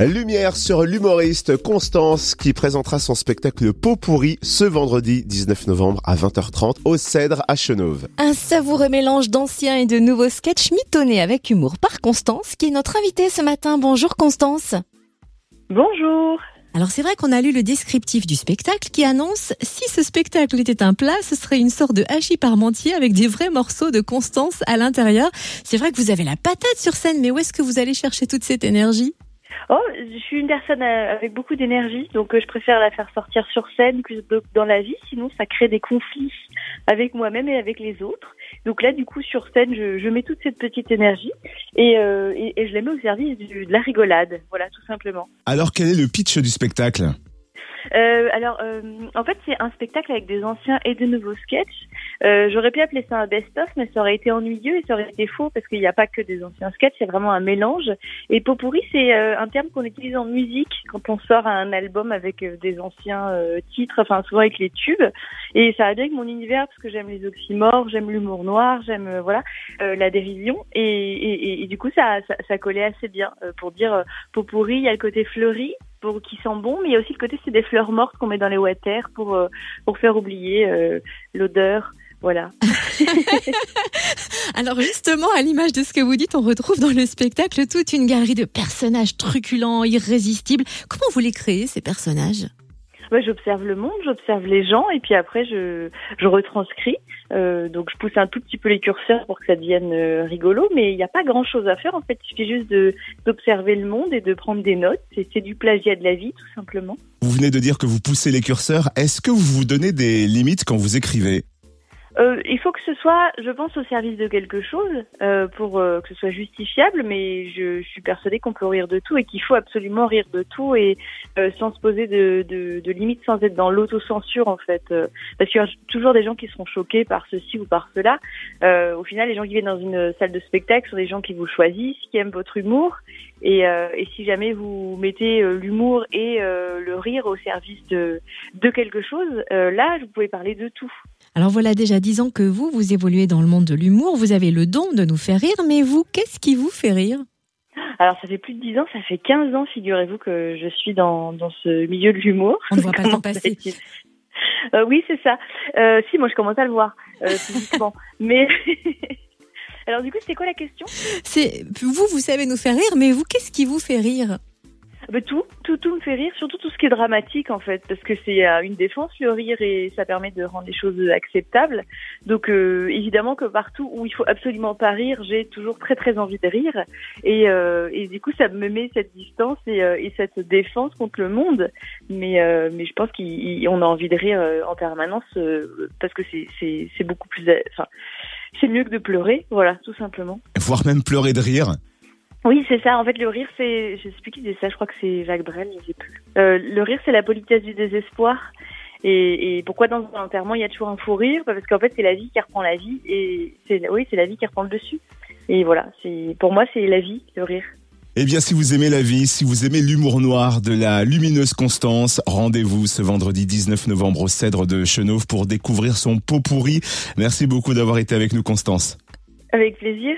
Lumière sur l'humoriste Constance qui présentera son spectacle Pot pourri ce vendredi 19 novembre à 20h30 au Cèdre à Chenauve. Un savoureux mélange d'anciens et de nouveaux sketchs mitonnés avec humour par Constance qui est notre invitée ce matin. Bonjour Constance. Bonjour. Alors c'est vrai qu'on a lu le descriptif du spectacle qui annonce si ce spectacle était un plat, ce serait une sorte de hachis parmentier avec des vrais morceaux de Constance à l'intérieur. C'est vrai que vous avez la patate sur scène, mais où est-ce que vous allez chercher toute cette énergie? Oh, je suis une personne euh, avec beaucoup d'énergie, donc euh, je préfère la faire sortir sur scène que dans la vie, sinon ça crée des conflits avec moi-même et avec les autres. Donc là, du coup, sur scène, je, mets toute cette petite énergie et, euh, je la mets au service de la rigolade, voilà, tout simplement. Alors quel est le pitch du spectacle? Euh, alors, euh, en fait, c'est un spectacle avec des anciens et de nouveaux sketchs. Euh, J'aurais pu appeler ça un best-of, mais ça aurait été ennuyeux et ça aurait été faux parce qu'il n'y a pas que des anciens sketchs, a vraiment un mélange. Et pot pourri, c'est euh, un terme qu'on utilise en musique quand on sort un album avec euh, des anciens euh, titres, enfin souvent avec les tubes. Et ça va bien avec mon univers parce que j'aime les oxymores, j'aime l'humour noir, j'aime voilà la dérision. Et, et, et, du coup, ça, ça, ça collait assez bien pour dire pot pourri. Il y a le côté fleuri pour qui sent bon, mais il y a aussi le côté c'est des fleurs mortes qu'on met dans les water pour euh, pour faire oublier euh, l'odeur. Voilà. Alors justement, à l'image de ce que vous dites, on retrouve dans le spectacle toute une galerie de personnages truculents, irrésistibles. Comment vous les créez, ces personnages? Ouais, j'observe le monde, j'observe les gens, et puis après je je retranscris. Euh, donc je pousse un tout petit peu les curseurs pour que ça devienne euh, rigolo, mais il n'y a pas grand chose à faire en fait. Il suffit juste d'observer le monde et de prendre des notes. C'est du plagiat de la vie tout simplement. Vous venez de dire que vous poussez les curseurs. Est-ce que vous vous donnez des limites quand vous écrivez? Euh, il faut que ce soit, je pense, au service de quelque chose euh, pour euh, que ce soit justifiable, mais je, je suis persuadée qu'on peut rire de tout et qu'il faut absolument rire de tout et euh, sans se poser de, de, de limites, sans être dans l'autocensure en fait. Euh, parce qu'il y a toujours des gens qui seront choqués par ceci ou par cela. Euh, au final, les gens qui viennent dans une salle de spectacle sont des gens qui vous choisissent, qui aiment votre humour. Et, euh, et si jamais vous mettez euh, l'humour et euh, le rire au service de, de quelque chose, euh, là, vous pouvez parler de tout. Alors voilà déjà dix ans que vous, vous évoluez dans le monde de l'humour, vous avez le don de nous faire rire, mais vous, qu'est-ce qui vous fait rire? Alors, ça fait plus de 10 ans, ça fait 15 ans, figurez-vous, que je suis dans, dans ce milieu de l'humour. On ne voit pas le temps passer. Euh, oui, c'est ça. Euh, si, moi, je commence à le voir, euh, physiquement. Mais, alors, du coup, c'était quoi la question? C'est vous, vous savez nous faire rire, mais vous, qu'est-ce qui vous fait rire? Bah, Tout, tout, tout me fait rire, surtout tout ce qui est dramatique, en fait, parce que c'est euh, une défense, le rire, et ça permet de rendre les choses acceptables. Donc, euh, évidemment que partout où il faut absolument pas rire, j'ai toujours très, très envie de rire. Et, euh, et du coup, ça me met cette distance et, euh, et cette défense contre le monde. Mais, euh, mais je pense qu'on a envie de rire en permanence euh, parce que c'est- c'est c'est beaucoup plus... Enfin, c'est mieux que de pleurer, voilà, tout simplement. Voire même pleurer de rire Oui, c'est ça. En fait, le rire, c'est... Je sais plus qui disait ça, je crois que c'est Jacques Brel, je sais plus. Euh, le rire, c'est la politesse du désespoir. Et, et pourquoi dans un enterrement, il y a toujours un fou rire? Parce qu'en fait, c'est la vie qui reprend la vie. Et c'est oui, c'est la vie qui reprend le dessus. Et voilà, c'est pour moi, c'est la vie, le rire. Eh bien, si vous aimez la vie, si vous aimez l'humour noir de la lumineuse Constance, rendez-vous ce vendredi 19 novembre au Cèdre de Chenauve pour découvrir son pot pourri. Merci beaucoup d'avoir été avec nous, Constance. Avec plaisir.